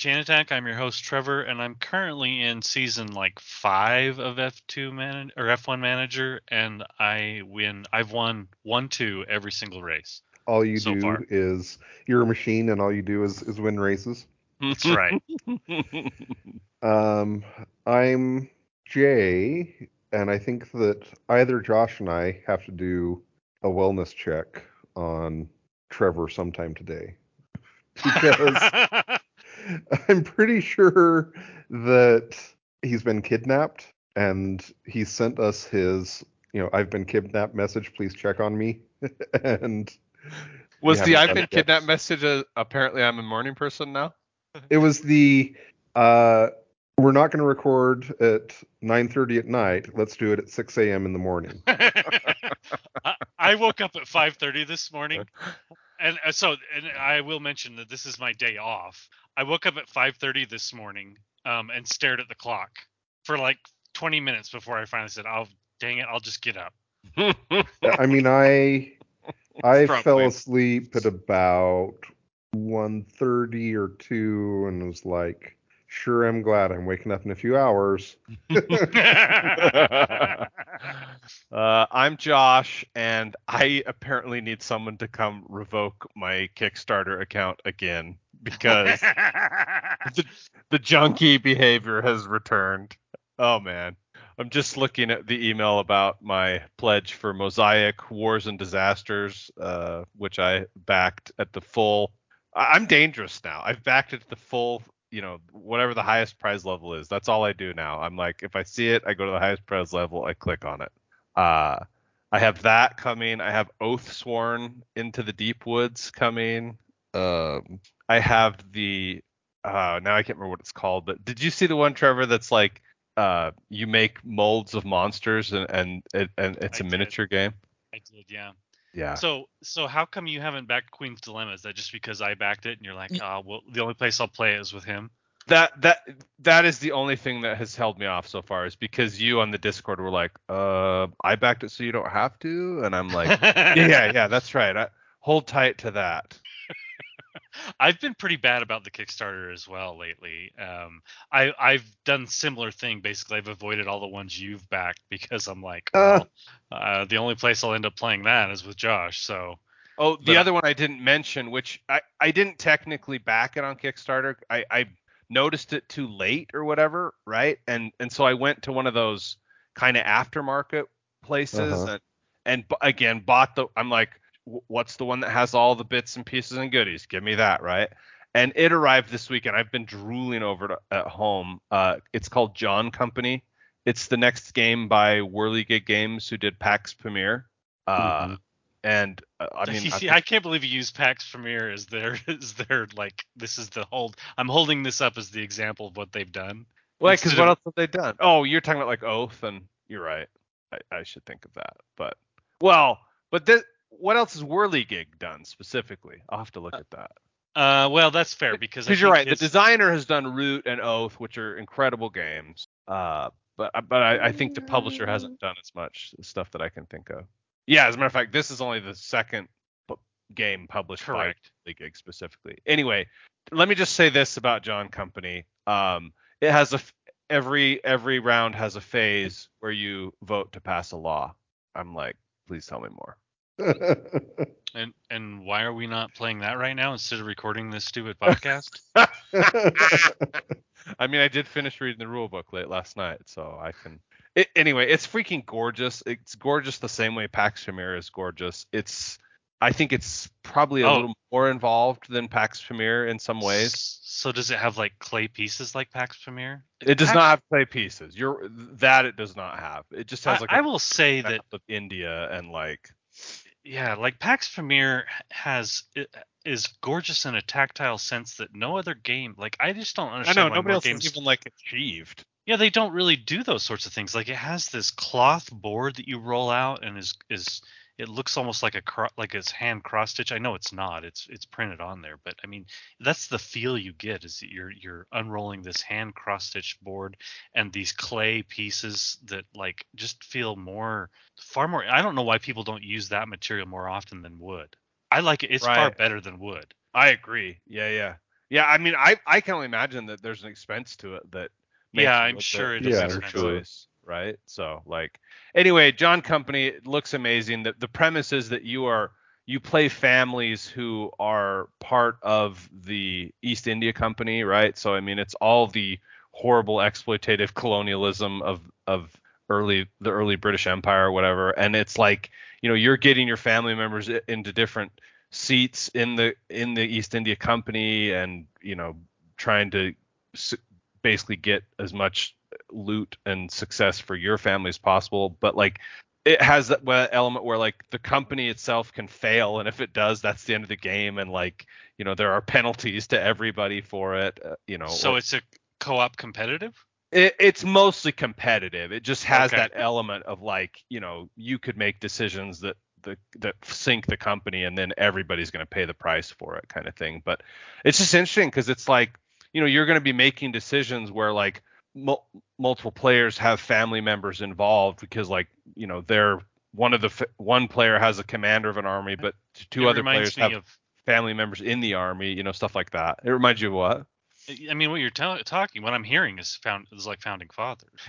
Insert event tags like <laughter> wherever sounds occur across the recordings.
Welcome Chain Attack. I'm your host Trevor, and I'm currently in season like five of F2 man or F1 Manager, and I win. I've won one two every single race. all you so do far. is you're a machine and all you do is, is win races. That's right. <laughs> Um, I'm Jay, and I think that either Josh and I have to do a wellness check on Trevor sometime today. <laughs> Because <laughs> I'm pretty sure that he's been kidnapped and he sent us his, you know, I've been kidnapped message. Please check on me. <laughs> and was the I've been it yet. kidnapped message a, apparently I'm a morning person now? It was the uh we're not going to record at 9:30 at night. Let's do it at 6 a.m. in the morning. <laughs> I, I woke up at 5:30 this morning, and uh, so and I will mention that this is my day off. I woke up at 5:30 this morning, um, and stared at the clock for like 20 minutes before I finally said, "I'll "Oh, dang it, I'll just get up." I mean, I <laughs> I Strong fell asleep at about 1:30 or 2 and was like, "Sure, I'm glad I'm waking up in a few hours." <laughs> <laughs> Uh, I'm Josh, and I apparently need someone to come revoke my Kickstarter account again because <laughs> the, the junkie behavior has returned. Oh man. I'm just looking at the email about my pledge for Mosaic Wars and Disasters, uh, which I backed at the full. I- I'm dangerous now. I've backed it at the full, you know, whatever the highest prize level is. That's all I do now. I'm like, if I see it, I go to the highest prize level, I click on it. Uh, I have that coming. I have Oathsworn into the Deep Woods coming. Um, I have the uh, now I can't remember what it's called, but did you see the one, Trevor? That's like uh, you make molds of monsters and and it, and it's I a did. miniature game. I did, yeah. Yeah. So, so how come you haven't backed Queen's Dilemma? Is that just because I backed it and you're like, oh, well, the only place I'll play it is with him? That that that is the only thing that has held me off so far is because you on the Discord were like, uh, I backed it so you don't have to, and I'm like, <laughs> yeah, yeah, yeah, that's right. I, hold tight to that. <laughs> I've been pretty bad about the Kickstarter as well lately. Um, I I've done similar thing. Basically, I've avoided all the ones you've backed because I'm like, Uh. well, uh, the only place I'll end up playing that is with Josh. So, Oh, the But other one I didn't mention, which I, I didn't technically back it on Kickstarter. I, I noticed it too late or whatever, right? And and so I went to one of those kind of aftermarket places Uh-huh. and and b- again bought the. I'm like, what's the one that has all the bits and pieces and goodies? Give me that, right? And it arrived this week, and I've been drooling over it at home. Uh, it's called John Company. It's the next game by Wehrlegig Games, who did Pax Pamir. Uh, Mhm. And uh, I mean, I- I can't believe you use Pax Pamir as their <laughs> as their like this is the hold. I'm holding this up as the example of what they've done. Well, because what of- else have they done? Oh, you're talking about like Oath, and you're right. I, I should think of that. But well, but this, what else has Wehrlegig done specifically? I'll have to look at that. Uh, well, that's fair because Because you're think right. The designer has done Root and Oath, which are incredible games. Uh, but but I, I think the publisher hasn't done as much stuff that I can think of. Yeah, as a matter of fact, this is only the second game published Correct. by Wehrlegig specifically. Anyway, let me just say this about John Company. Um, it has a f- every every round has a phase where you vote to pass a law. I'm like, please tell me more. <laughs> And and why are we not playing that right now instead of recording this stupid <laughs> podcast? I mean, I did finish reading the rule book late last night, so I can. It, anyway, it's freaking gorgeous. It's gorgeous the same way Pax Pamir is gorgeous. It's I think it's probably a Oh. little more involved than Pax Pamir in some ways. So does it have like clay pieces like Pax Pamir? It does Pax- not have clay pieces. You're that it does not have. It just has like I a will say that of India and like yeah, like Pax Pamir has is gorgeous in a tactile sense that no other game. Like I just don't understand. I know nobody else games. even like achieved. Yeah, they don't really do those sorts of things. Like it has this cloth board that you roll out and is is it looks almost like a cro- like it's hand cross stitch. I know it's not. It's it's printed on there, but I mean that's the feel you get is that you're you're unrolling this hand cross stitch board and these clay pieces that like just feel more far more. I don't know why people don't use that material more often than wood. I like it. It's far better than wood. I agree. Yeah, yeah. Yeah, I mean I I can only imagine that there's an expense to it that Yeah, I'm sure the- it is the better expensive. choice, right? So like anyway, John Company it looks amazing. The the premise is that you are you play families who are part of the East India Company, right? So I mean it's all the horrible exploitative colonialism of of early the early British Empire or whatever and it's like you know you're getting your family members into different seats in the in the East India Company and you know trying to s- basically get as much loot and success for your family as possible but like it has that element where like the company itself can fail and if it does that's the end of the game and like you know there are penalties to everybody for it uh, you know So or- it's a co-op competitive. it, it's mostly competitive. It just has Okay. that element of like, you know, you could make decisions that the that sink the company, and then everybody's going to pay the price for it, kind of thing. But it's just interesting because it's like, you know, you're going to be making decisions where like mul- multiple players have family members involved because like, you know, they're one of the f- one player has a commander of an army, but two It other players have of family members in the army, you know, stuff like that. It reminds you of what? I mean, what you're tell- talking, what I'm hearing is found is like founding fathers.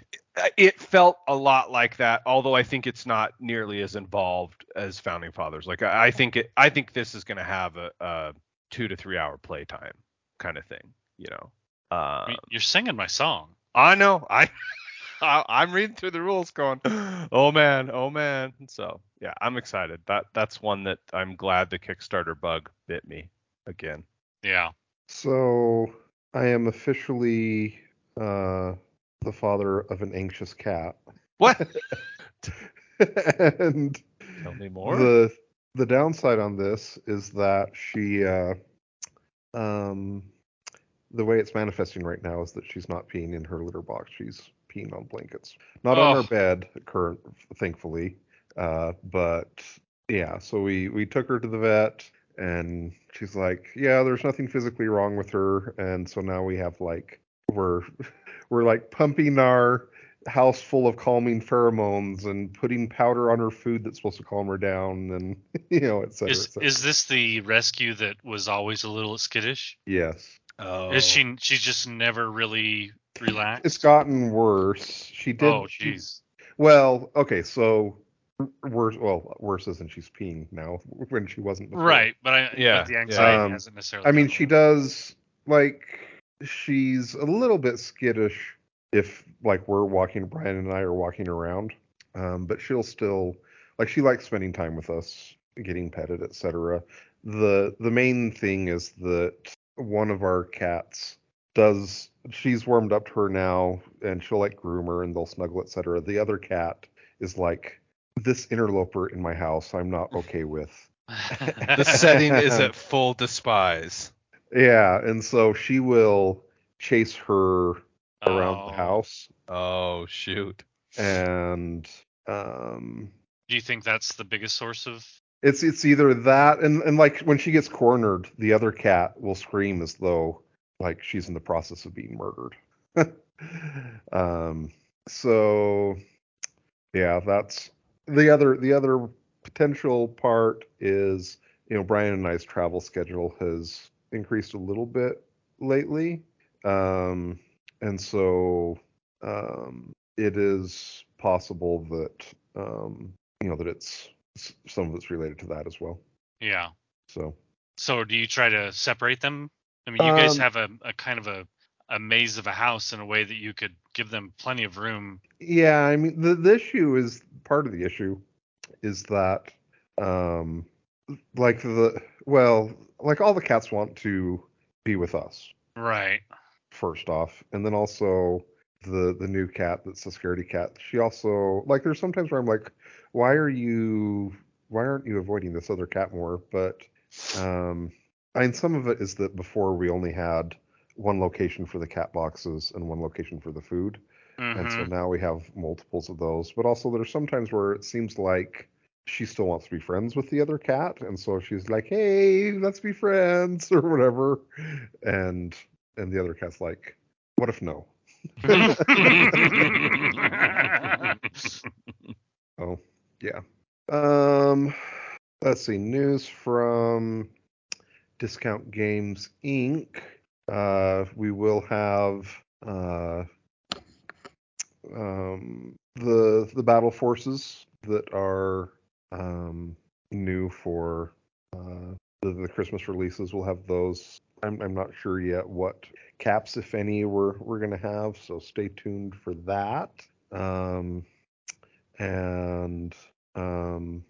It felt a lot like that although i think it's not nearly as involved as founding fathers like i, I think it i think this is going to have a, a two to three hour playtime kind of thing you know uh, you're singing my song. i know. <laughs> I I- i'm reading through the rules going <gasps> oh man. Oh man. So yeah i'm excited. That that's one that i'm glad the kickstarter bug bit me again. Yeah. So I am officially uh, the father of an anxious cat. what? <laughs> And tell me more. the the downside on this is that she uh, um the way it's manifesting right now is that she's not peeing in her litter box. She's peeing on blankets. Not on Oh. her bed, current thankfully. Uh, but yeah, so we we took her to the vet and she's like, "Yeah, there's nothing physically wrong with her." And so now we have like we're <laughs> we're like pumping our house full of calming pheromones and putting powder on her food that's supposed to calm her down and <laughs> you know, et cetera, Is et is this the rescue that was always a little skittish? yes. Oh Is she she's just never really relaxed? It's gotten worse. She did. oh she- jeez. well, okay, so worse. Well, worse isn't she's peeing now when she wasn't. Before. Right, but I Yeah, but the yeah. anxiety Um, hasn't necessarily. I mean, she away. does like she's a little bit skittish if like we're walking, Brian and I are walking around, um, but she'll still like she likes spending time with us, getting petted, etc. The the main thing is that one of our cats does she's warmed up to her now and she'll like groom her and they'll snuggle, etc. The other cat is like this interloper in my house I'm not okay with. <laughs> the setting is at full despise Yeah, and so she will chase her around Oh. the house oh shoot and um Do you think that's the biggest source of? It's it's either that and and like when she gets cornered the other cat will scream as though like she's in the process of being murdered. <laughs> Um so yeah that's the other the other potential part is you know brian and i's travel schedule has increased a little bit lately. Um and so um it is possible that um you know that it's some of it's related to that as well Yeah. so So do you try to separate them? I mean, you guys Um, have a, a kind of a a maze of a house in a way that you could give them plenty of room. Yeah, I mean the, the issue is part of the issue is that um like the well like all the cats want to be with us Right. first off and then also the the new cat that's a scaredy cat. She also like there's sometimes where i'm like why are you why aren't you avoiding this other cat more? But um i mean some of it is that before we only had one location for the cat boxes and one location for the food. And so Mhm. now we have multiples of those. But also there's sometimes where it seems like she still wants to be friends with the other cat. And so she's like hey let's be friends <laughs> or whatever. And and the other cat's like what if no <laughs> oh yeah. Um let's see news from discount games inc. Uh we will have uh um the the battle forces that are um new for uh the, the christmas releases. We'll have those. I'm, I'm not sure yet what caps if any we're we're gonna have so stay tuned for that um and um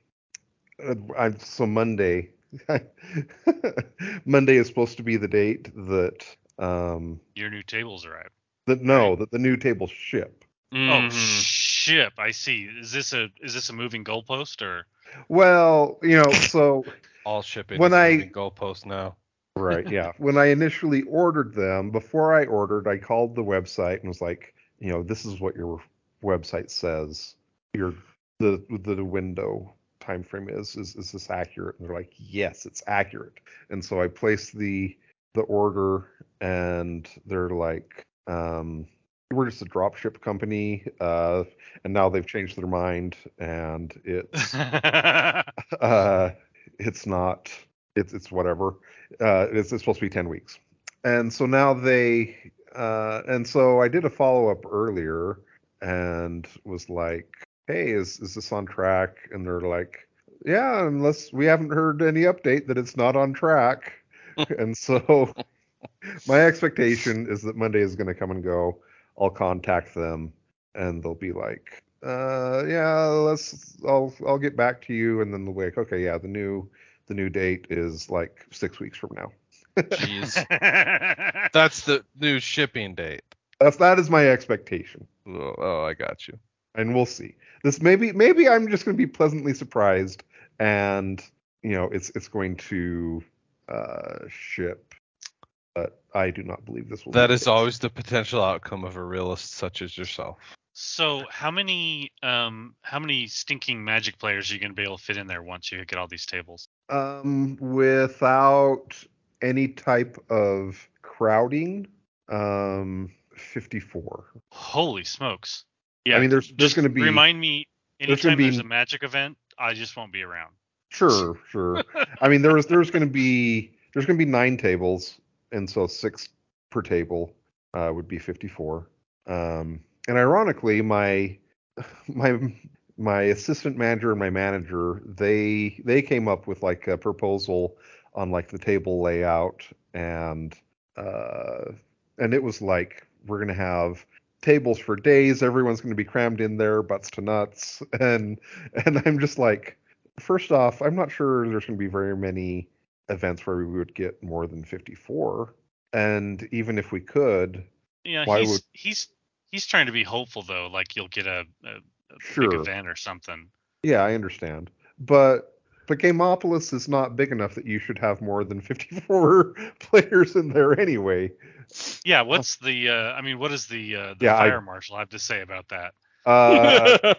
uh, I, so monday <laughs> monday is supposed to be the date that um Your new tables arrive. that no that the new tables ship Oh Mhm. ship! I see. Is this a is this a moving goalpost or? well you know so <laughs> All shipping When is a I- goalpost now. Right. Yeah. when I initially ordered them, before I ordered, I called the website and was like, you know, this is what your website says. Your the the window time frame is is is this accurate? And they're like, yes, it's accurate. And so I placed the the order, and they're like, um, we're just a drop ship company, uh, and now they've changed their mind, and it's <laughs> uh, it's not. It's it's whatever. Uh, it's, it's supposed to be ten weeks, and so now they. Uh, and so I did a follow up earlier, and was like, "Hey, is is this on track?" And they're like, "Yeah, unless we haven't heard any update that it's not on track." <laughs> and so my expectation is that Monday is going to come and go. I'll contact them, and they'll be like, uh, "Yeah, let's. I'll I'll get back to you." And then they'll be like, "Okay, yeah, the new the new date is like six weeks from now." Jeez. <laughs> That's the new shipping date. That's that is my expectation, Oh, oh, I got you. and we'll see. This maybe maybe I'm just going to be pleasantly surprised, and you know, it's it's going to uh, ship. But I do not believe this will. That is always the potential outcome of a realist such as yourself. So how many um how many stinking magic players are you gonna be able to fit in there once you get all these tables? Um, without any type of crowding, um, 54. Holy smokes! Yeah, I mean, there's- there's gonna be- remind me anytime there's be- a magic event, I just won't be around. Sure, sure. I mean, there's there's going to be there's going to be nine tables, and so six per table uh, would be 54. Um, and ironically, my <laughs> my my assistant manager and my manager they they came up with like a proposal on like the table layout and uh and it was like we're gonna have tables for days. Everyone's gonna be crammed in there butts to nuts. <laughs> And and i'm just like first off i'm not sure there's gonna be very many events where we would get more than 54 and even if we could Yeah, Why he's would- he's he's trying to be hopeful though, like you'll get a, a, a big event or something. Yeah, I understand. But but Gameopolis is not big enough that you should have more than 54 <laughs> players in there anyway. Yeah, what's the uh I mean what does the uh the Yeah, I- fire marshal have to say about that? Uh,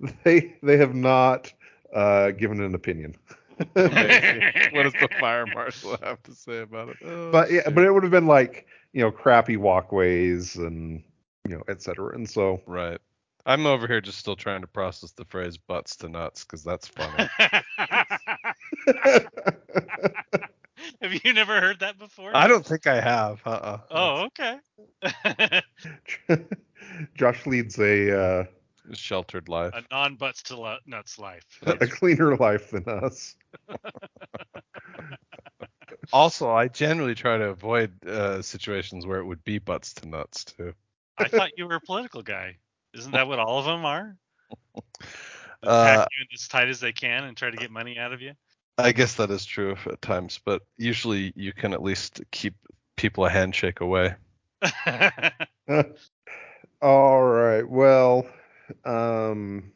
<laughs> they they have not uh, given an opinion. What does the <laughs> fire marshal have to say about it? Oh, but yeah, shit. but it would have been like, you know, crappy walkways and you know, et cetera. And so right. I'm over here just still trying to process the phrase butts to nuts because that's funny. <laughs> have you never heard that before? I don't think I have. Uh-uh. Oh, okay. <laughs> Josh leads a uh, sheltered life. a non butts to lu- nuts life. <laughs> a cleaner life than us. Also, I generally try to avoid uh, situations where it would be butts to nuts too. I thought you were a political guy. Isn't that what all of them are? <laughs> They Uh, pack you in as tight as they can and try to get money out of you. I guess that is true at times, but usually you can at least keep people a handshake away. <laughs> <laughs> All right. Well, um,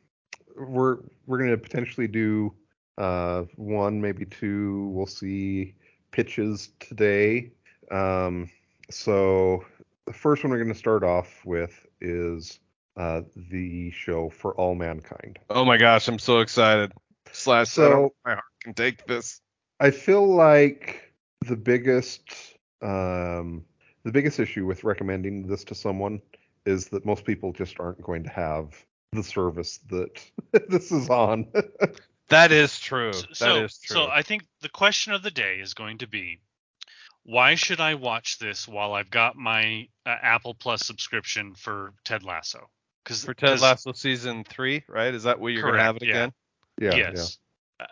we're we're gonna potentially do uh, one, maybe two. We'll see pitches today. Um, so the first one we're gonna start off with is uh, the show for all mankind. Oh my gosh, I'm so excited. Slash, So- my heart can take this. I feel like the biggest um, the biggest issue with recommending this to someone is that most people just aren't going to have the service that <laughs> this is on. <laughs> That is true. S- That so, is true. so I think the question of the day is going to be, why should I watch this while I've got my uh, Apple Plus subscription for Ted Lasso? Because For Ted Lasso season three, right? Is that where you're gonna have it Correct, yeah. again? yeah, yes.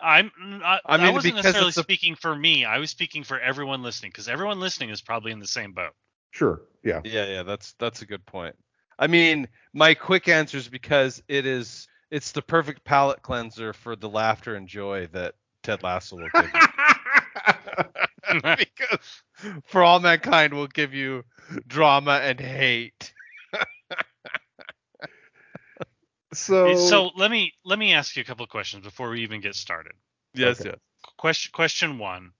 I'm. I, I mean, I wasn't because necessarily it's a- speaking for me. I was speaking for everyone listening because everyone listening is probably in the same boat. Sure. Yeah. Yeah, yeah, that's that's a good point. I mean, my quick answer is because it is it's the perfect palate cleanser for the laughter and joy that Ted Lasso will give you. <laughs> because for all mankind will give you drama and hate. so so let me let me ask you a couple of questions before we even get started. Yes, Okay. yes. Question question one: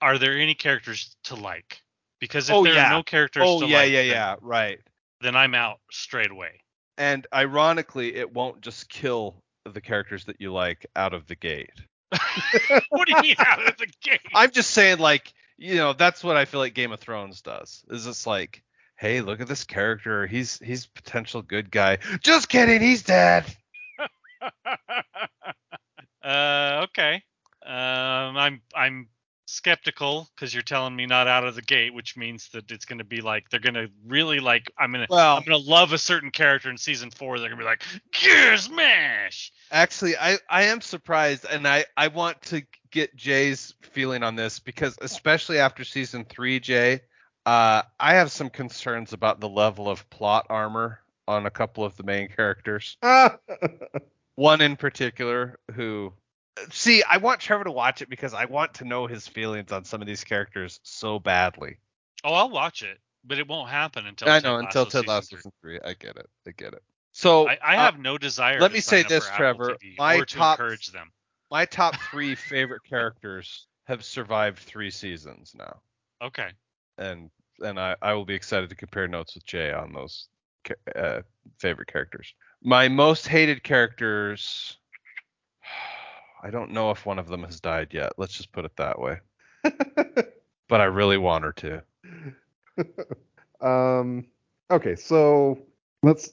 Are there any characters to like? Because if Oh, there yeah. are no characters Oh to yeah, like, yeah, then- yeah, right. then I'm out straight away. And ironically, it won't just kill the characters that you like out of the gate. <laughs> what do you mean out of the gate? I'm just saying, like, you know, that's what I feel like Game of Thrones does. Is it's like, hey, look at this character. He's he's potential good guy. Just kidding, he's dead. <laughs> uh, okay. Um, I'm I'm skeptical because you're telling me not out of the gate, which means that it's going to be like they're going to really like I'm gonna Well, I'm gonna love a certain character in season four. They're gonna be like, Gear Smash. actually, I I am surprised, and I I want to get Jay's feeling on this because especially after season three, Jay, uh, I have some concerns about the level of plot armor on a couple of the main characters. <laughs> one in particular who see i want trevor to watch it because i want to know his feelings on some of these characters so badly Oh, I'll watch it, but it won't happen until i Ted know until Lasso ted season lasso three. season three i get it i get it so I, I uh, have no desire. let to me sign say up this, Trevor. My or to top- encourage them. my top <laughs> three favorite characters have survived three seasons now Okay. and and I, I will be excited to compare notes with Jay on those uh, favorite characters. My most hated characters, I don't know if one of them has died yet. Let's just put it that way. <laughs> But I really want her to. <laughs> um okay, so let's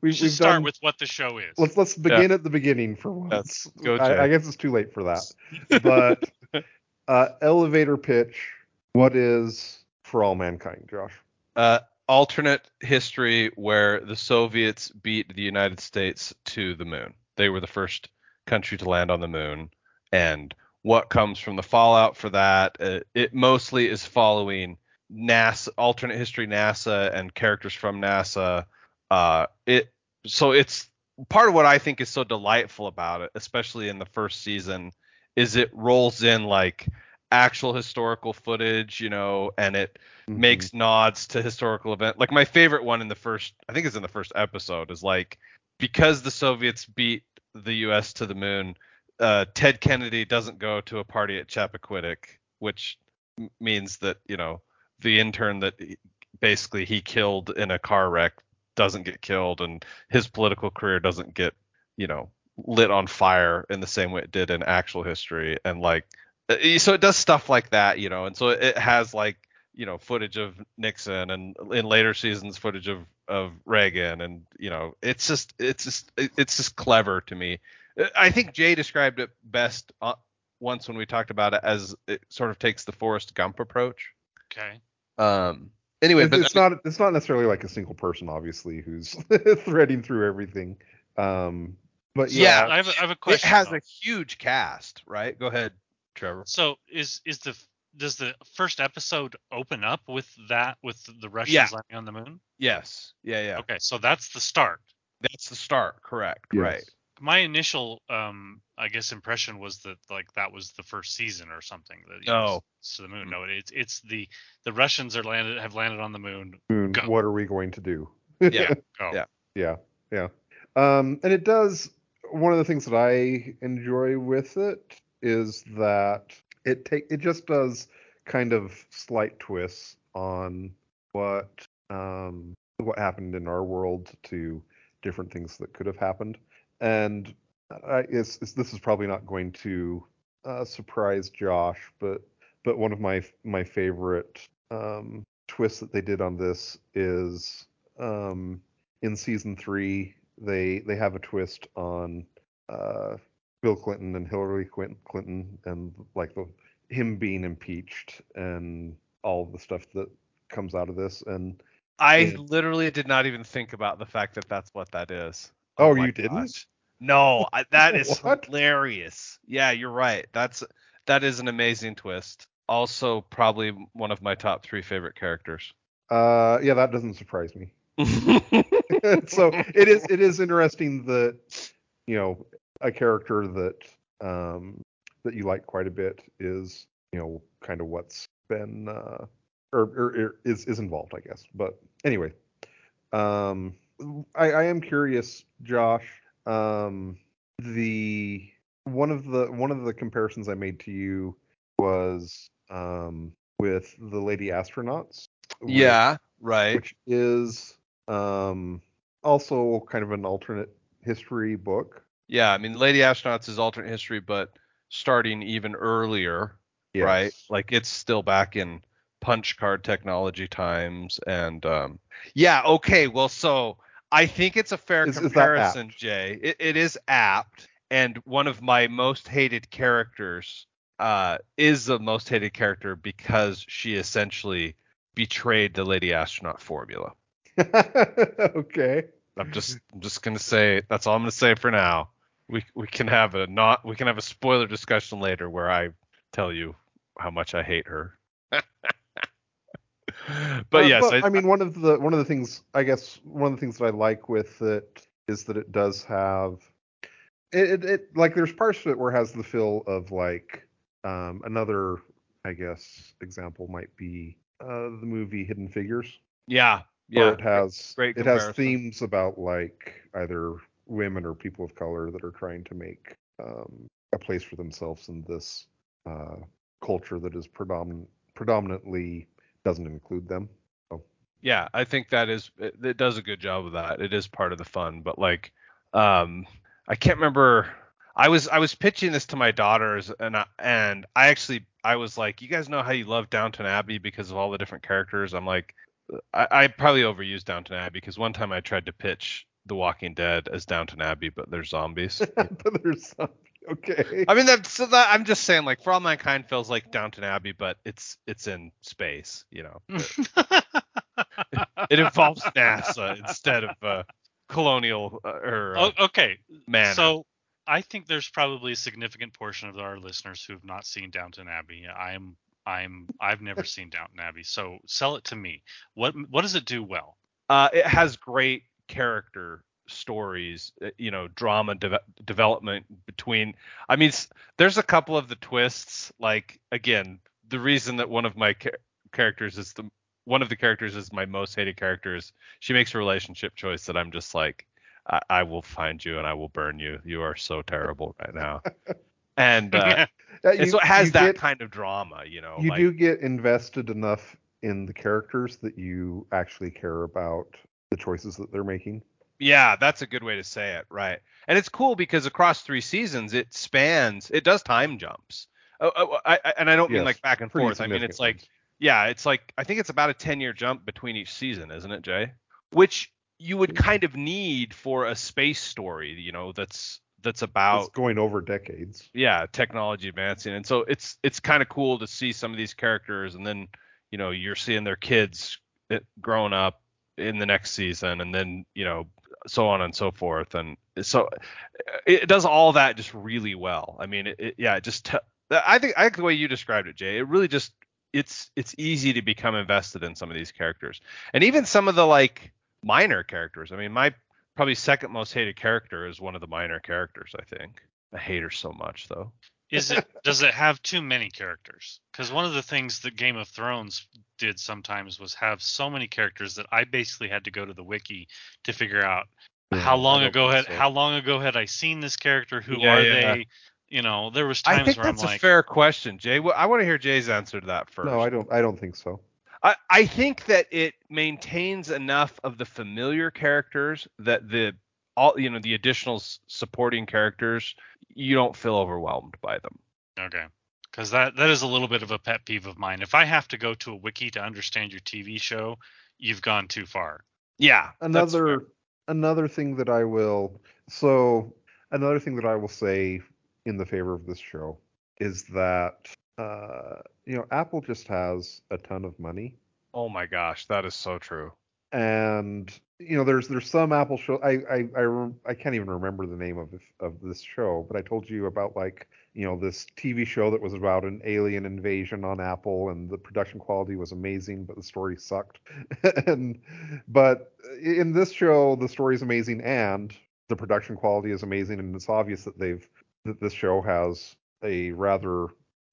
We we've, should start done with what the show is. let's let's begin at the beginning for once. go, Jay. I, I guess it's too late for that. <laughs> But uh elevator pitch, what is for all mankind, Josh? Uh, alternate history where the Soviets beat the United States to the moon. They were the first country to land on the moon, and what comes from the fallout for that? Uh, it mostly is following NASA, alternate history NASA, and characters from NASA. Uh, it so it's part of what I think is so delightful about it, especially in the first season, is it rolls in like actual historical footage, you know, and it Mm-hmm. makes nods to historical event. Like my favorite one in the first, I think it's in the first episode, is like because the Soviets beat the U.S. to the moon, uh, Ted Kennedy doesn't go to a party at Chappaquiddick, which m- means that you know the intern that he- basically he killed in a car wreck doesn't get killed, and his political career doesn't get you know lit on fire in the same way it did in actual history, and like uh, so it does stuff like that, you know, and so it has like you know footage of Nixon and in later seasons footage of of Reagan and you know it's just it's just it's just clever to me. I think Jay described it best uh, once when we talked about it as it sort of takes the Forrest Gump approach. okay. Um anyway, It's, but it's not it's not necessarily like a single person, obviously, who's <laughs> threading through everything. Um, but Yeah, yeah, I have a, I have a question. it has though. a huge cast, right? Go ahead, Trevor. So is is the does the first episode open up with that with the Russians Yeah. landing on the moon? Yes. Yeah, yeah. Okay, so that's the start. That's the start, correct. Yes. Right. My initial, um, I guess, impression was that like that was the first season or something. That, you know, No. s- to the moon. No, it's it's the the Russians are landed have landed on the moon. Moon, Go. what are we going to do? Yeah. <laughs> Go. Yeah. Yeah, yeah. Um, and it does. One of the things that I enjoy with it is that it take it just does kind of slight twists on what um, what happened in our world to different things that could have happened. And I, it's, it's, this is probably not going to uh, surprise Josh, but but one of my my favorite um, twists that they did on this is um, in season three they they have a twist on uh, Bill Clinton and Hillary Clinton and like the him being impeached and all the stuff that comes out of this and I Yeah. literally did not even think about the fact that that's what that is. Oh, my you didn't? gosh. No, I, that <laughs> is hilarious. Yeah, you're right. That's that is an amazing twist. Also, probably one of my top three favorite characters. uh yeah that doesn't surprise me <laughs> <laughs> so it is it is interesting that you know a character that um that you like quite a bit is you know kind of what's been uh or, or, or is is involved i guess but anyway um i i am curious josh um the one of the one of the comparisons i made to you was um with the lady astronauts which- yeah, right. which is um, also kind of an alternate history book. Yeah, I mean, Lady Astronauts is alternate history, but starting even earlier, right? Like it's still back in punch card technology times, and um, yeah, okay. Well, so I think it's a fair Is- is comparison, apt? Jay. It, it is apt, and one of my most hated characters uh, is the most hated character because she essentially betrayed the Lady Astronaut formula. <laughs> okay. I'm just I'm just gonna say that's all I'm gonna say for now. We we can have a not we can have a spoiler discussion later where I tell you how much I hate her. <laughs> but Uh, yes, but, I, I mean one of the one of the things I guess one of the things that I like with it is that it does have it, it, it like there's parts of it where it has the feel of like um, another I guess example might be uh, the movie Hidden Figures. yeah where yeah it has great it has themes about like either women or people of color that are trying to make um, a place for themselves in this uh, culture that is predominant predominantly doesn't include them. yeah I think that is it, it does a good job of that. It is part of the fun, but like um I can't remember I was I was pitching this to my daughters and I, and I actually I was like, you guys know how you love Downton Abbey because of all the different characters. I'm like, I, I probably overused Downton Abbey because one time I tried to pitch The Walking Dead as Downton Abbey, but there's zombies. <laughs> but there's some okay. I mean, that's so that I'm just saying, like, For All Mankind feels like Downton Abbey, but it's it's in space, you know. <laughs> It, it involves NASA instead of uh, colonial uh, or uh, Oh, okay, man. so I think there's probably a significant portion of our listeners who have not seen Downton Abbey. I'm I'm I've never seen Downton Abbey, so sell it to me. What what does it do well? uh, it has great character stories uh, you know drama de- development between i mean there's a couple of the twists like again the reason that one of my cha- characters is the one of the characters is my most hated characters she makes a relationship choice that i'm just like I, I will find you and i will burn you. You are so terrible right now. <laughs> And uh, Yeah, and so it has that get- kind of drama you know you like, do get invested enough in the characters that you actually care about the choices that they're making. Yeah, that's a good way to say it, right? And it's cool because across three seasons, it spans, it does time jumps. Oh, oh, I, I, and I don't mean like back and forth. I mean it's like, yeah, it's like I think it's about a ten year jump between each season, isn't it, Jay? Which you would kind of need for a space story, you know, that's that's about it's going over decades. yeah technology advancing and so it's it's kind of cool to see some of these characters and then you know you're seeing their kids eh, growing up in the next season and then you know so on and so forth and so it, does all that just really well i mean it, it yeah it just i think i think the way you described it jay it really just it's it's easy to become invested in some of these characters, and even some of the like minor characters. I mean, my probably second most hated character is one of the minor characters. I think I hate her so much though. Is it does it have too many characters? Because one of the things that Game of Thrones did sometimes was have so many characters that I basically had to go to the wiki to figure out Yeah, how long ago had so. how long ago had I seen this character? Who Yeah, are yeah. they? You know, there was I times think where I'm that's a like, fair question, Jay. Well, I want to hear Jay's answer to that first. No, I don't. I don't think so. I, I think that it maintains enough of the familiar characters that the all you know the additional supporting characters you don't feel overwhelmed by them. okay, because that that is a little bit of a pet peeve of mine. If I have to go to a wiki to understand your TV show, you've gone too far. Yeah. Another another thing that I will so another thing that I will say in the favor of this show is that uh you know Apple just has a ton of money Oh my gosh, that is so true. And you know there's there's some Apple show I I I, rem- I can't even remember the name of this, of this show but I told you about like you know this TV show that was about an alien invasion on Apple and the production quality was amazing but the story sucked <laughs> and but in this show the story is amazing and the production quality is amazing and it's obvious that they've that this show has a rather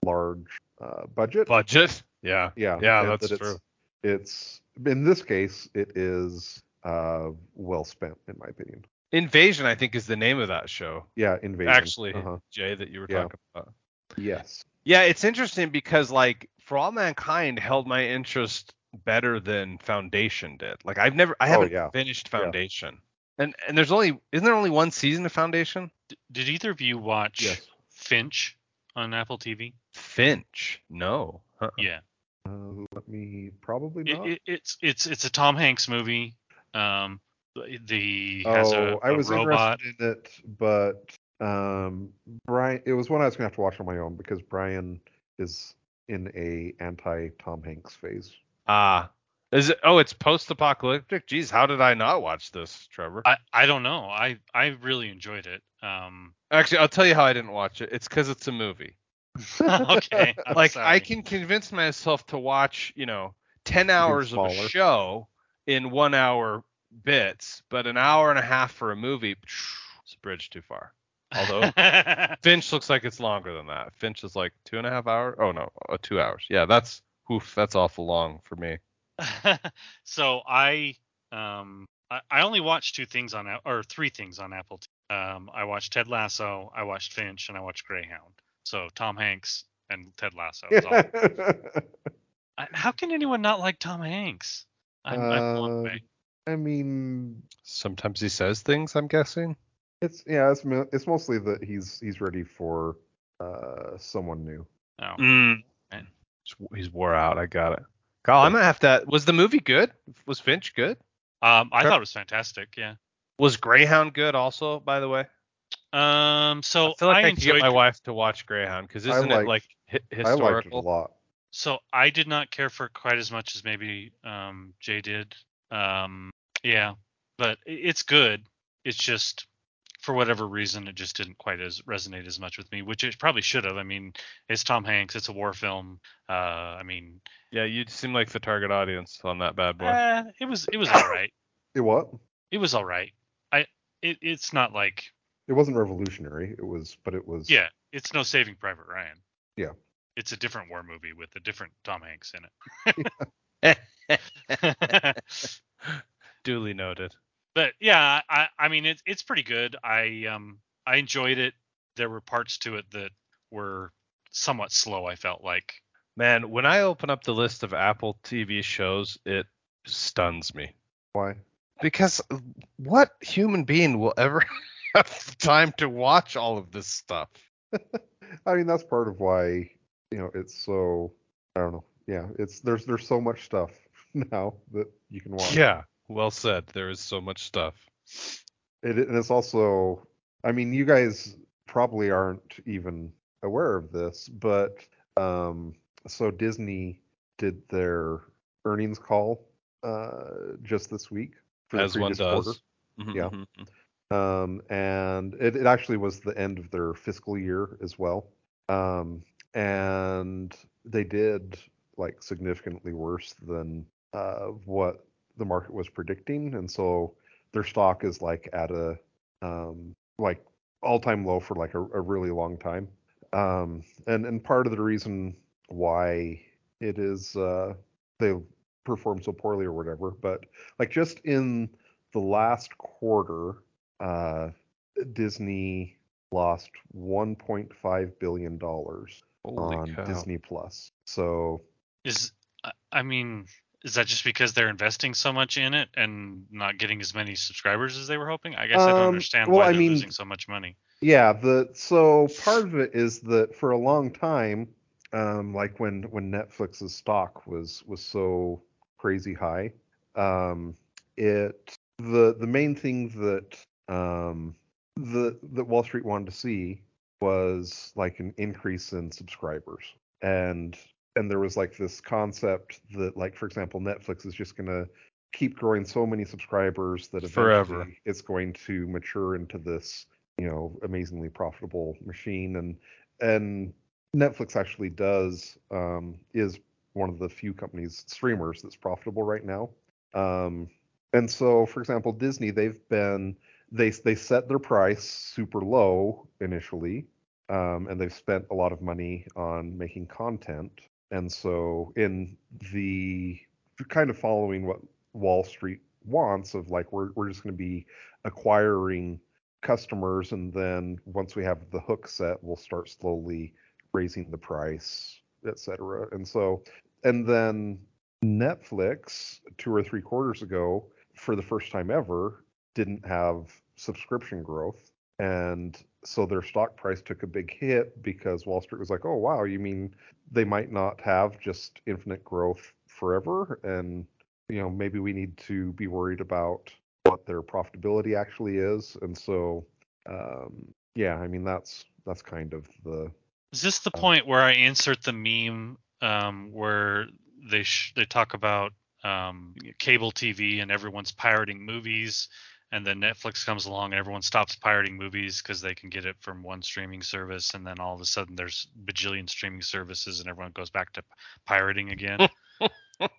large uh, budget Budget? Yeah. yeah Yeah, and that's that it's, true. it's in this case it is uh well spent in my opinion Invasion, I think, is the name of that show. yeah invasion Actually, uh-huh. Jay, that you were Yeah. talking about. yes Yeah, it's interesting because like For All Mankind held my interest better than Foundation did. Like I've never I Oh, haven't yeah. finished Yeah. Foundation. And and there's only isn't there only one season of Foundation? D- did either of you watch Yes. Finch on Apple TV? Finch. No. Uh-uh. Yeah. Uh, let me probably not it, it's it's it's a Tom Hanks movie. Um, the, the has oh a, I a was robot. interested in it but um Brian it was one I was gonna have to watch on my own because Brian is in a anti Tom Hanks phase Ah. Is it oh it's post apocalyptic? Jeez, how did I not watch this, Trevor? I I don't know. I I really enjoyed it. Um, Actually, I'll tell you how I didn't watch it. It's because it's a movie. <laughs> okay. <laughs> I'm like sorry. I can convince myself to watch, you know, 10 hours of a show in 1 hour bits, but an hour and a half for a movie, it's a bridge too far. Although <laughs> Finch looks like it's longer than that. Finch is like two and a half hours. Oh no, uh, two hours. Yeah, that's oof, that's awful long for me. so I um I, I only watched two things on A- or three things on Apple. T- Um, I watched Ted Lasso, I watched Finch, and I watched Greyhound. So Tom Hanks and Ted Lasso. Is all. <laughs> I, how can anyone not like Tom Hanks? I'm, I'm blown Um, away. I mean Sometimes he says things. I'm guessing. It's yeah, it's it's mostly that he's he's ready for uh someone new. Oh. Mm. He's- He's wore out. I got it. Kyle, I'm gonna have to. Was the movie good? Was Finch good? Um, I Tre- thought it was fantastic. Yeah. Was Greyhound good? Also, by the way. Um, so I feel like I, could enjoyed. get my wife to watch Greyhound because I isn't it like hi- I liked it a lot. So I did not care for it quite as much as maybe um, Jay did. Um, yeah, but it's good. It's just for whatever reason it just didn't quite as resonate as much with me, which it probably should have. I mean, it's Tom Hanks. It's a war film. Uh, I mean, Yeah, you seem like the target audience on that bad boy. eh, it was it was all right. <coughs> It what? It was all right. I it, it's not like It wasn't revolutionary. It was, but it was. yeah, it's no Saving Private Ryan. Yeah. It's a different war movie with a different Tom Hanks in it. <laughs> Duly noted. but yeah, I I mean it's it's pretty good. I um I enjoyed it. There were parts to it that were somewhat slow. I felt like. Man, when I open up the list of Apple TV shows, it stuns me. Why? Because what human being will ever <laughs> have time to watch all of this stuff? <laughs> I mean, that's part of why you know it's so. I don't know. Yeah, it's there's there's so much stuff <laughs> now that you can watch. Yeah, well said. There is so much stuff. It, and it's also. I mean, you guys probably aren't even aware of this, but um, so Disney did their earnings call uh just this week for the As one does. quarter. Mhm, Yeah. mhm, mhm. Um, and it, it actually was the end of their fiscal year as well. Um, and they did like significantly worse than uh, what the market was predicting, and so their stock is like at a um, like all time low for like a, a really long time. Um, and and part of the reason why it is uh, they performed so poorly or whatever, but like just in the last quarter, uh, Disney lost 1.5 billion dollars on cow. Disney Plus. So Is I- mean, is that just because they're investing so much in it and not getting as many subscribers as they were hoping? I guess I don't Um, understand well, why I they're mean- losing so much money. yeah, the so part of it is that for a long time, um, like when when Netflix's stock was was so crazy high, um, it the the main thing that um, the that Wall Street wanted to see was like an increase in subscribers. And and there was like this concept that like for example Netflix is just going to keep growing so many subscribers that Forever. it's going to mature into this you know amazingly profitable machine. And and Netflix actually does um, is one of the few companies streamers that's profitable right now. Um, and so for example Disney they've been they they set their price super low initially um, and they've spent a lot of money on making content and so in the kind of following what Wall Street wants of like we're we're just going to be acquiring customers and then once we have the hook set we'll start slowly raising the price et cetera. and so and then Netflix two or three quarters ago for the first time ever didn't have subscription growth. And so their stock price took a big hit because Wall Street was like, "Oh wow, you mean they might not have just infinite growth forever? And you know, maybe we need to be worried about what their profitability actually is." And so um yeah, I mean that's that's kind of the Is this the Uh, point where I insert the meme um, where they sh- they talk about um, cable TV and everyone's pirating movies, and then Netflix comes along and everyone stops pirating movies because they can get it from one streaming service, and then all of a sudden there's bajillion streaming services and everyone goes back to pirating again. <laughs>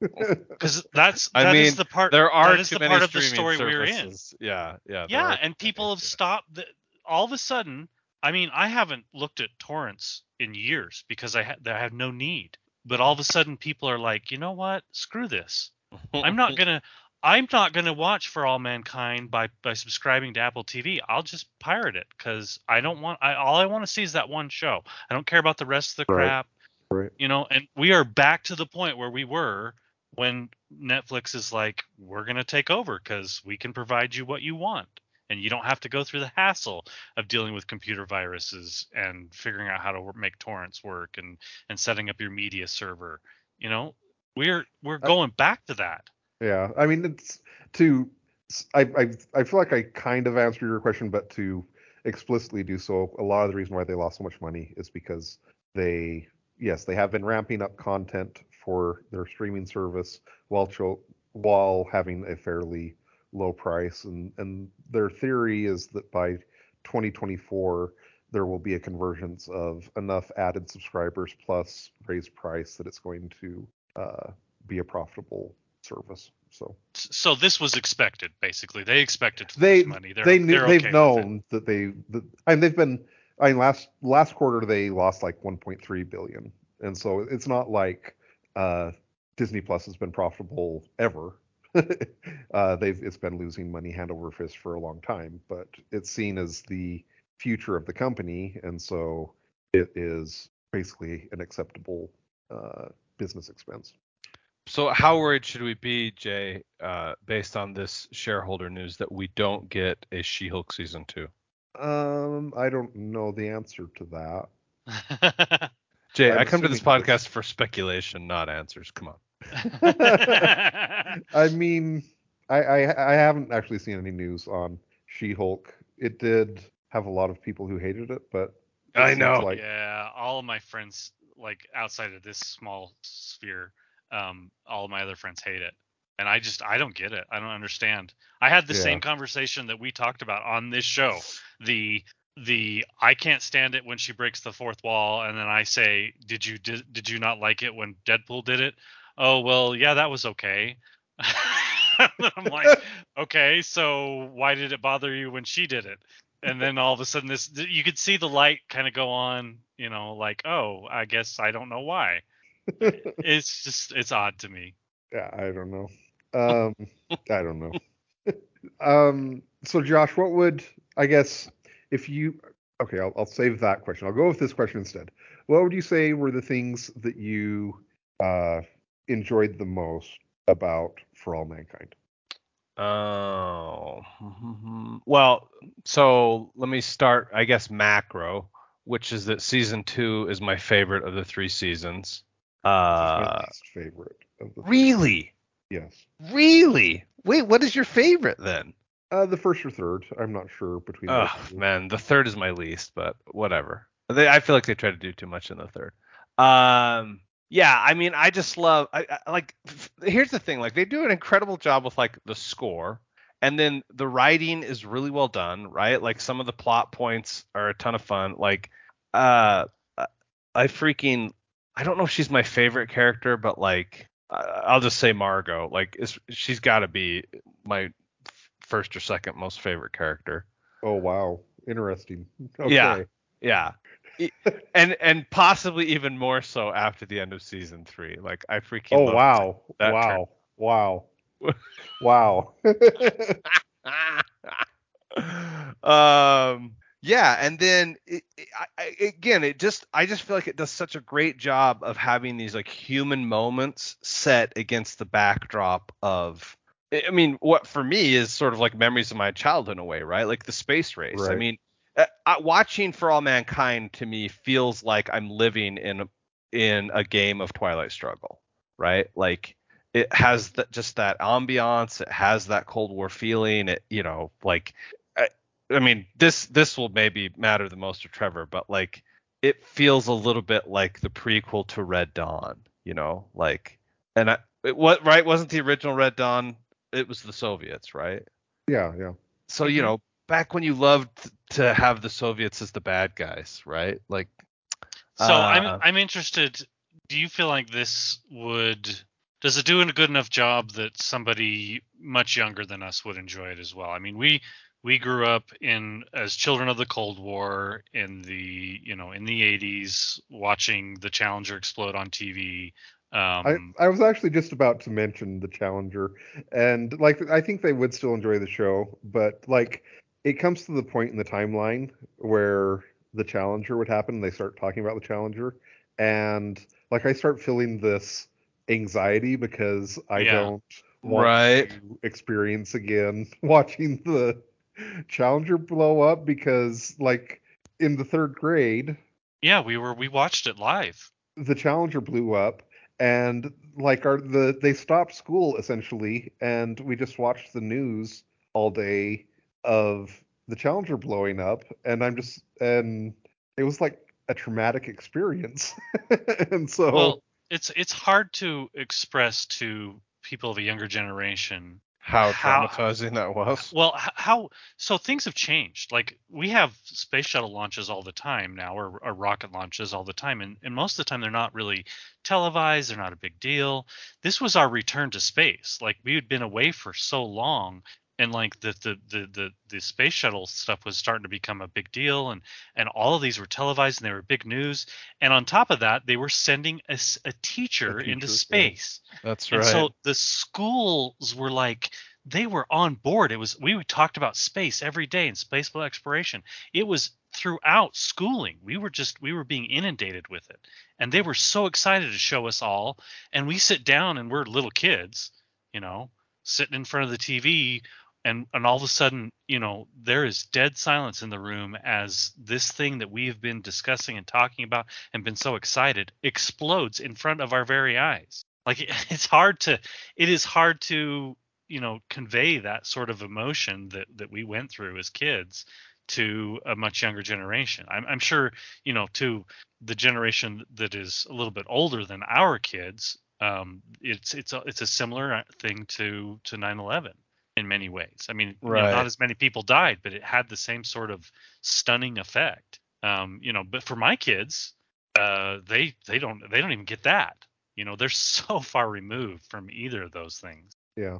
<laughs> Because that's I that is mean, the part There are that is too the many part of the story we're in. services. Yeah, yeah. Yeah, and people have stopped. The, all of a sudden, I mean, I haven't looked at torrents in years because I, ha- I have no need. But all of a sudden, people are like, you know what? Screw this. I'm not <laughs> gonna. I'm not gonna watch For All Mankind by by subscribing to Apple TV. I'll just pirate it because I don't want. I all I want to see is that one show. I don't care about the rest of the Right. crap. Right. You know, and we are back to the point where we were when Netflix is like, we're gonna take over because we can provide you what you want and you don't have to go through the hassle of dealing with computer viruses and figuring out how to make torrents work and and setting up your media server you know we're we're I- going back to that Yeah, I mean it's to I I I feel like I kind of answered your question, but to explicitly do so, a lot of the reason why they lost so much money is because they yes they have been ramping up content for their streaming service while cho- while having a fairly low price, and and their theory is that by 2024 there will be a convergence of enough added subscribers plus raised price that it's going to uh, be a profitable service. So so this was expected basically they expected to they lose money they're, they knew they've known that they that, I mean they've been I mean last last quarter they lost like 1.3 billion, and so it's not like uh, Disney Plus has been profitable ever. <laughs> uh, they've it's been losing money hand over fist for a long time, but it's seen as the future of the company, and so it is basically an acceptable uh, business expense. So how worried should we be, Jay, uh, based on this shareholder news that we don't get a She-Hulk season two? Um, I don't know the answer to that. <laughs> Jay, I'm I come to this assuming this- podcast for speculation, not answers. Come on. <laughs> I mean, I, I I haven't actually seen any news on She-Hulk. It did have a lot of people who hated it, but it I know. Like, yeah all of my friends like outside of this small sphere um all of my other friends hate it and i just i don't get it i don't understand i had the Yeah. same conversation that we talked about on this show the the I can't stand it when she breaks the fourth wall, and then I say, did you did, did you not like it when Deadpool did it? Oh well, yeah, that was okay. <laughs> I'm like, okay, so why did it bother you when she did it? And then all of a sudden, this you could see the light kind of go on, you know, like, oh, I guess I don't know why. It's just it's odd to me. Yeah, I don't know. Um, <laughs> I don't know. <laughs> um, so Josh, what would I guess if you? Okay, I'll, I'll save that question. I'll go with this question instead. What would you say were the things that you uh, enjoyed the most about For All Mankind? Oh, <laughs> well, so let me start, I guess, macro, which is that season two is my favorite of the three seasons. Uh, favorite. Really, Yes. really. Wait, what is your favorite then? Uh, the first or third. I'm not sure between. Oh man, the third is my least, but whatever. They, I feel like they try to do too much in the third. Um, yeah, I mean, I just love. I, I like. f- Here's the thing, like they do an incredible job with like the score, and then the writing is really well done, right? Like some of the plot points are a ton of fun. Like, uh, I freaking, I don't know if she's my favorite character, but like, I'll just say Margo. Like, she's got to be my first or second most favorite character. Oh wow, interesting. Okay. Yeah. Yeah. And and possibly even more so after the end of season three. Like I freaking Oh wow, that wow, wow, <laughs> wow. <laughs> um yeah and then it, it, I, I- again it just i just feel like it does such a great job of having these like human moments set against the backdrop of i I mean what for me is sort of like memories of my childhood in a way right? Like the space race. I mean uh, uh, watching for all mankind to me feels like i'm living in a, in a game of twilight struggle right? Like it has that just that ambiance it has that cold war feeling it you know like I, I mean this this will maybe matter the most to trevor but like it feels a little bit like the prequel to red dawn you know like and I, it, what right wasn't the original red dawn it was the soviets right yeah, yeah. so you Mhm. know back when you loved to have the soviets as the bad guys right like So Uh, I'm I'm interested. Do you feel like this would does it do a good enough job that somebody much younger than us would enjoy it as well? I mean, we we grew up in as children of the Cold War in the you know in the 80s watching the Challenger explode on TV. Um, I, I was actually just about to mention the Challenger, and like I think they would still enjoy the show, but like it comes to the point in the timeline where the Challenger would happen, and they start talking about the Challenger, and like I start feeling this anxiety because I Yeah. don't want Right. to experience again <laughs> watching the Challenger blow up because like in the third grade yeah, we were we watched it live. the Challenger blew up and like our the they stopped school essentially and we just watched the news all day of the Challenger blowing up and I'm just and it was like a traumatic experience. <laughs> and so Well, it's it's hard to express to people of a younger generation how How- traumatizing that was Well, how so things have changed. Like we have space shuttle launches all the time now, or, or rocket launches all the time, and, and most of the time they're not really televised. They're not a big deal. This was our return to space. Like we had been away for so long, and like the the the the, the space shuttle stuff was starting to become a big deal, and and all of these were televised and they were big news. And on top of that, they were sending a teacher into teacher, yeah. space. that's And right so the schools were like they were on board. It was we talked about space every day and spaceful exploration. It was throughout schooling. We were just we were being inundated with it. And they were so excited to show us all. And we sit down and we're little kids, you know, sitting in front of the TV and and all of a sudden, you know, there is dead silence in the room as this thing that we have been discussing and talking about and been so excited explodes in front of our very eyes. Like it, <laughs> it's hard to it is hard to you know convey that sort of emotion that that we went through as kids to a much younger generation. I'm, I'm sure you know to the generation that is a little bit older than our kids um it's it's a, it's a similar thing to to 9-11 in many ways. I mean, you know, not as many people died, but it had the same sort of stunning effect. Um, you know, but for my kids, uh, they they don't they don't even get that. You know, they're <laughs> so far removed from either of those things. Yeah.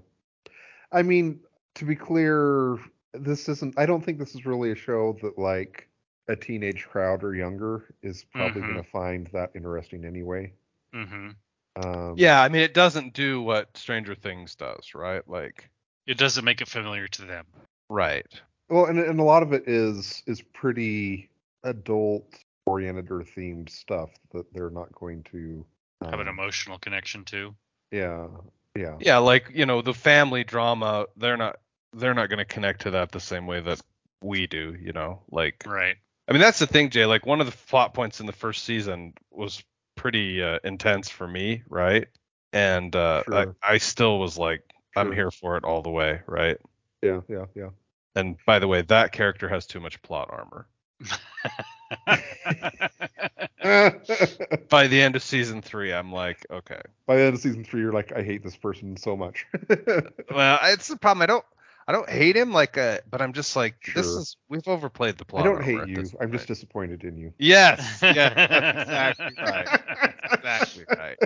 I mean, to be clear, this isn't I don't think this is really a show that like a teenage crowd or younger is probably Mhm. going to find that interesting anyway. hmm Um, Yeah, I mean, it doesn't do what Stranger Things does, right? Like, It doesn't make it familiar to them. right. Well, and and a lot of it is is pretty adult oriented or themed stuff that they're not going to Have an um, emotional connection to. Yeah. Yeah. Yeah, like you know, the family drama. They're not. They're not going to connect to that the same way that we do. You know, like Right. I mean, that's the thing, Jay. Like one of the plot points in the first season was pretty uh, intense for me, right? And uh, Sure. I, I still was like, I'm here for it all the way, right? Yeah. Yeah. Yeah. And by the way, that character has too much plot armor. <laughs> By the end of season three, I'm like, okay. By the end of season three, you're like, I hate this person so much. <laughs> Well, it's the problem. I don't, I don't hate him, like, uh, but I'm just like, this is we've overplayed the plot. Armor. I don't hate you. I'm just disappointed in you. Yes, <laughs> yeah, exactly right. Exactly right.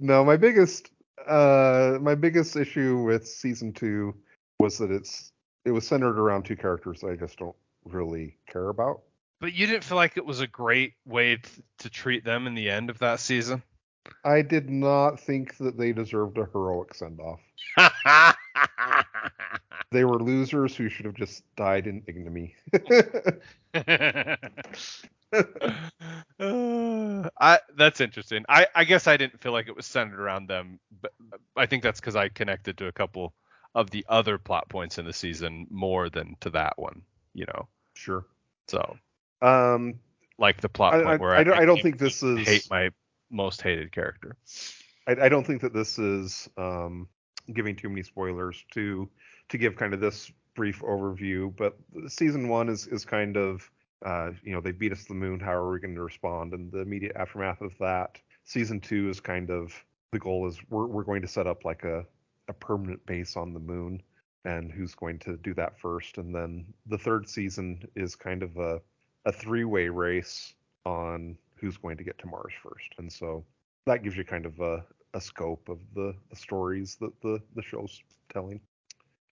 no, my biggest uh my biggest issue with season two was that it's it was centered around two characters I just don't really care about. But you didn't feel like it was a great way t- to treat them in the end of that season? I did not think that they deserved a heroic send off. <laughs> They were losers who should have just died in ignominy. <laughs> <laughs> I that's interesting. I I guess I didn't feel like it was centered around them, but I think that's because I connected to a couple of the other plot points in the season more than to that one. You know, sure. so Um like the plot I, point I, where I don't, I don't think this is hate my most hated character. I, I don't think that this is um, giving too many spoilers to to give kind of this brief overview. But season one is is kind of uh, you know they beat us to the moon. How are we going to respond? And the immediate aftermath of that. Season two is kind of the goal is we're we're going to set up like a a permanent base on the moon, and who's going to do that first? And then the third season is kind of a a three way race on who's going to get to Mars first. And so that gives you kind of a, a scope of the, the stories that the, the show's telling.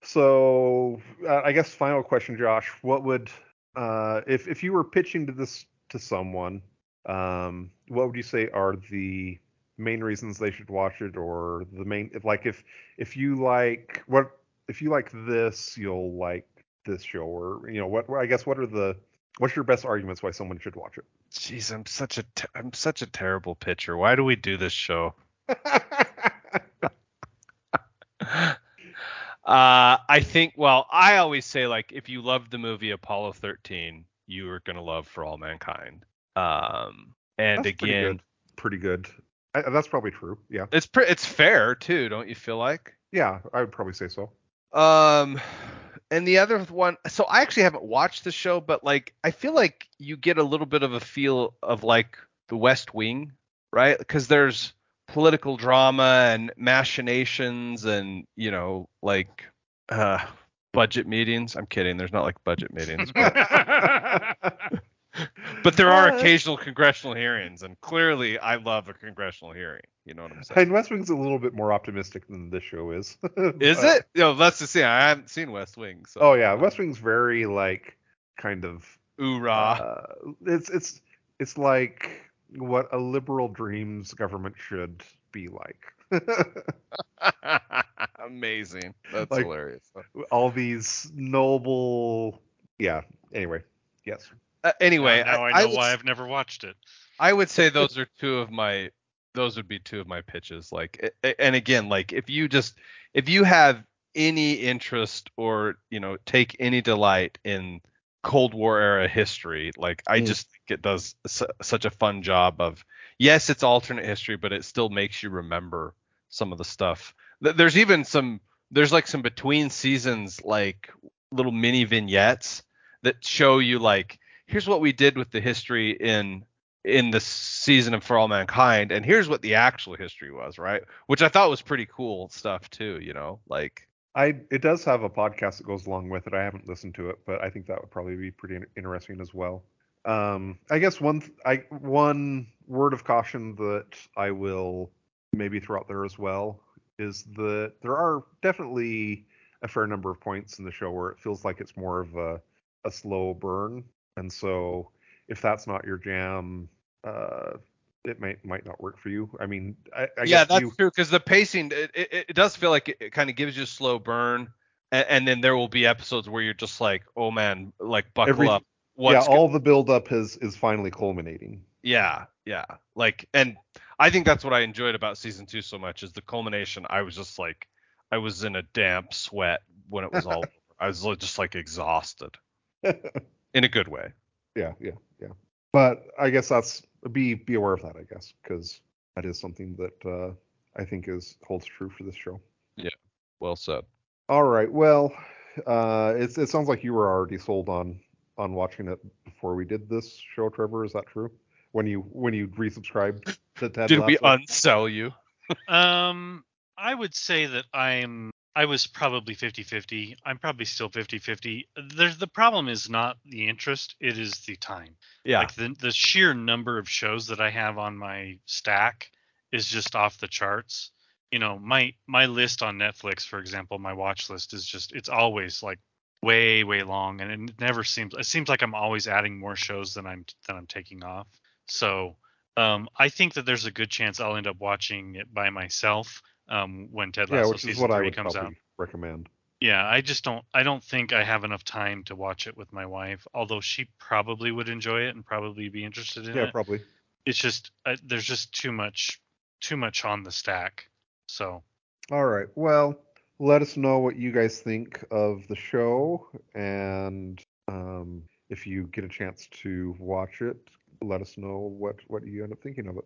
So uh, I guess final question, Josh, what would uh, if if you were pitching to this to someone, um, what would you say are the main reasons they should watch it, or the main if like if if you like what if you like this, you'll like this show, or you know what I guess what are the what's your best arguments why someone should watch it? Jeez, I'm such a I'm such a terrible pitcher. Why do we do this show? <laughs> it? Uh, I think. Well, I always say like if you loved the movie Apollo 13, you are gonna love For All Mankind. Um, and That's pretty again, good. pretty good. I, that's probably true. Yeah. it's pre- it's fair too, don't you feel like? Yeah, I would probably say so. Um, and the other one, so I actually haven't watched the show, but like I feel like you get a little bit of a feel of like the West Wing, right? Because there's political drama and machinations and you know like uh budget meetings. I'm kidding. There's not like budget meetings, but, <laughs> but there are Uh, occasional congressional hearings, and clearly I love a congressional hearing. You know what I'm saying? And West Wing's a little bit more optimistic than this show is. <laughs> Is Uh, it? Yo, let's just see. I haven't seen West Wing, so Oh yeah, West Wing's very like kind of Oorah. uh, it's it's it's like what a liberal dreams government should be like. <laughs> Amazing. That's Like- hilarious. All these noble yeah, anyway. Yes. Uh, anyway, now I, I, know would, why I've never watched it. I would say those are two of my those would be two of my pitches. Like, a- a- and again, like if you just if you have any interest or you know take any delight in Cold War era history, like I Mm. just think it does su- such a fun job of yes, it's alternate history, but it still makes you remember some of the stuff. Th- There's even some there's like some between seasons like little mini vignettes that show you like here's what we did with the history in in the season of For All Mankind, and here's what the actual history was, right? Which I thought was pretty cool stuff too, you know, like I it does have a podcast that goes along with it. I haven't listened to it, but I think that would probably be pretty interesting as well. Um, I guess one th- I one word of caution that I will maybe throw out there as well is that there are definitely a fair number of points in the show where it feels like it's more of a a slow burn, and so if that's not your jam, uh, it might might not work for you. I mean, I, I yeah, guess that's you, true because the pacing it, it, it does feel like it, it kind of gives you a slow burn, and, and then there will be episodes where you're just like, oh man, like buckle Every- up. yeah, What's go- all the buildup is is finally culminating. yeah, yeah, like, and I think that's what I enjoyed about season two so much is the culmination. I was just like, I was in a damp sweat when it was all. <laughs> I was just like exhausted <laughs> in a good way. Yeah, yeah, yeah. But I guess that's be be aware of that, I guess, because that is something that uh, I think is holds true for this show. Yeah, well said. All right. Well, uh, it's it sounds like you were already sold on on watching it before we did this show, Trevor. Is that true? When you when you resubscribed to Ted Did we Lasso? unsell you? Um, I would say that I'm. I was probably 50-50. I'm probably still 50-50. The problem is not the interest; it is the time. Yeah. Like the the sheer number of shows that I have on my stack is just off the charts. You know, my my list on Netflix, for example, my watch list is just it's always like way way long, and it never seems it seems like I'm always adding more shows than I'm than I'm taking off. So um, I think that there's a good chance I'll end up watching it by myself um, when Ted yeah, Lasso which is season what I three would comes out. recommend. Yeah, I just don't. I don't think I have enough time to watch it with my wife. Although she probably would enjoy it and probably be interested in Yeah, it. Yeah, probably. It's just uh, there's just too much, too much on the stack. So All right. Well, let us know what you guys think of the show, and um, if you get a chance to watch it, let us know what what you end up thinking of it.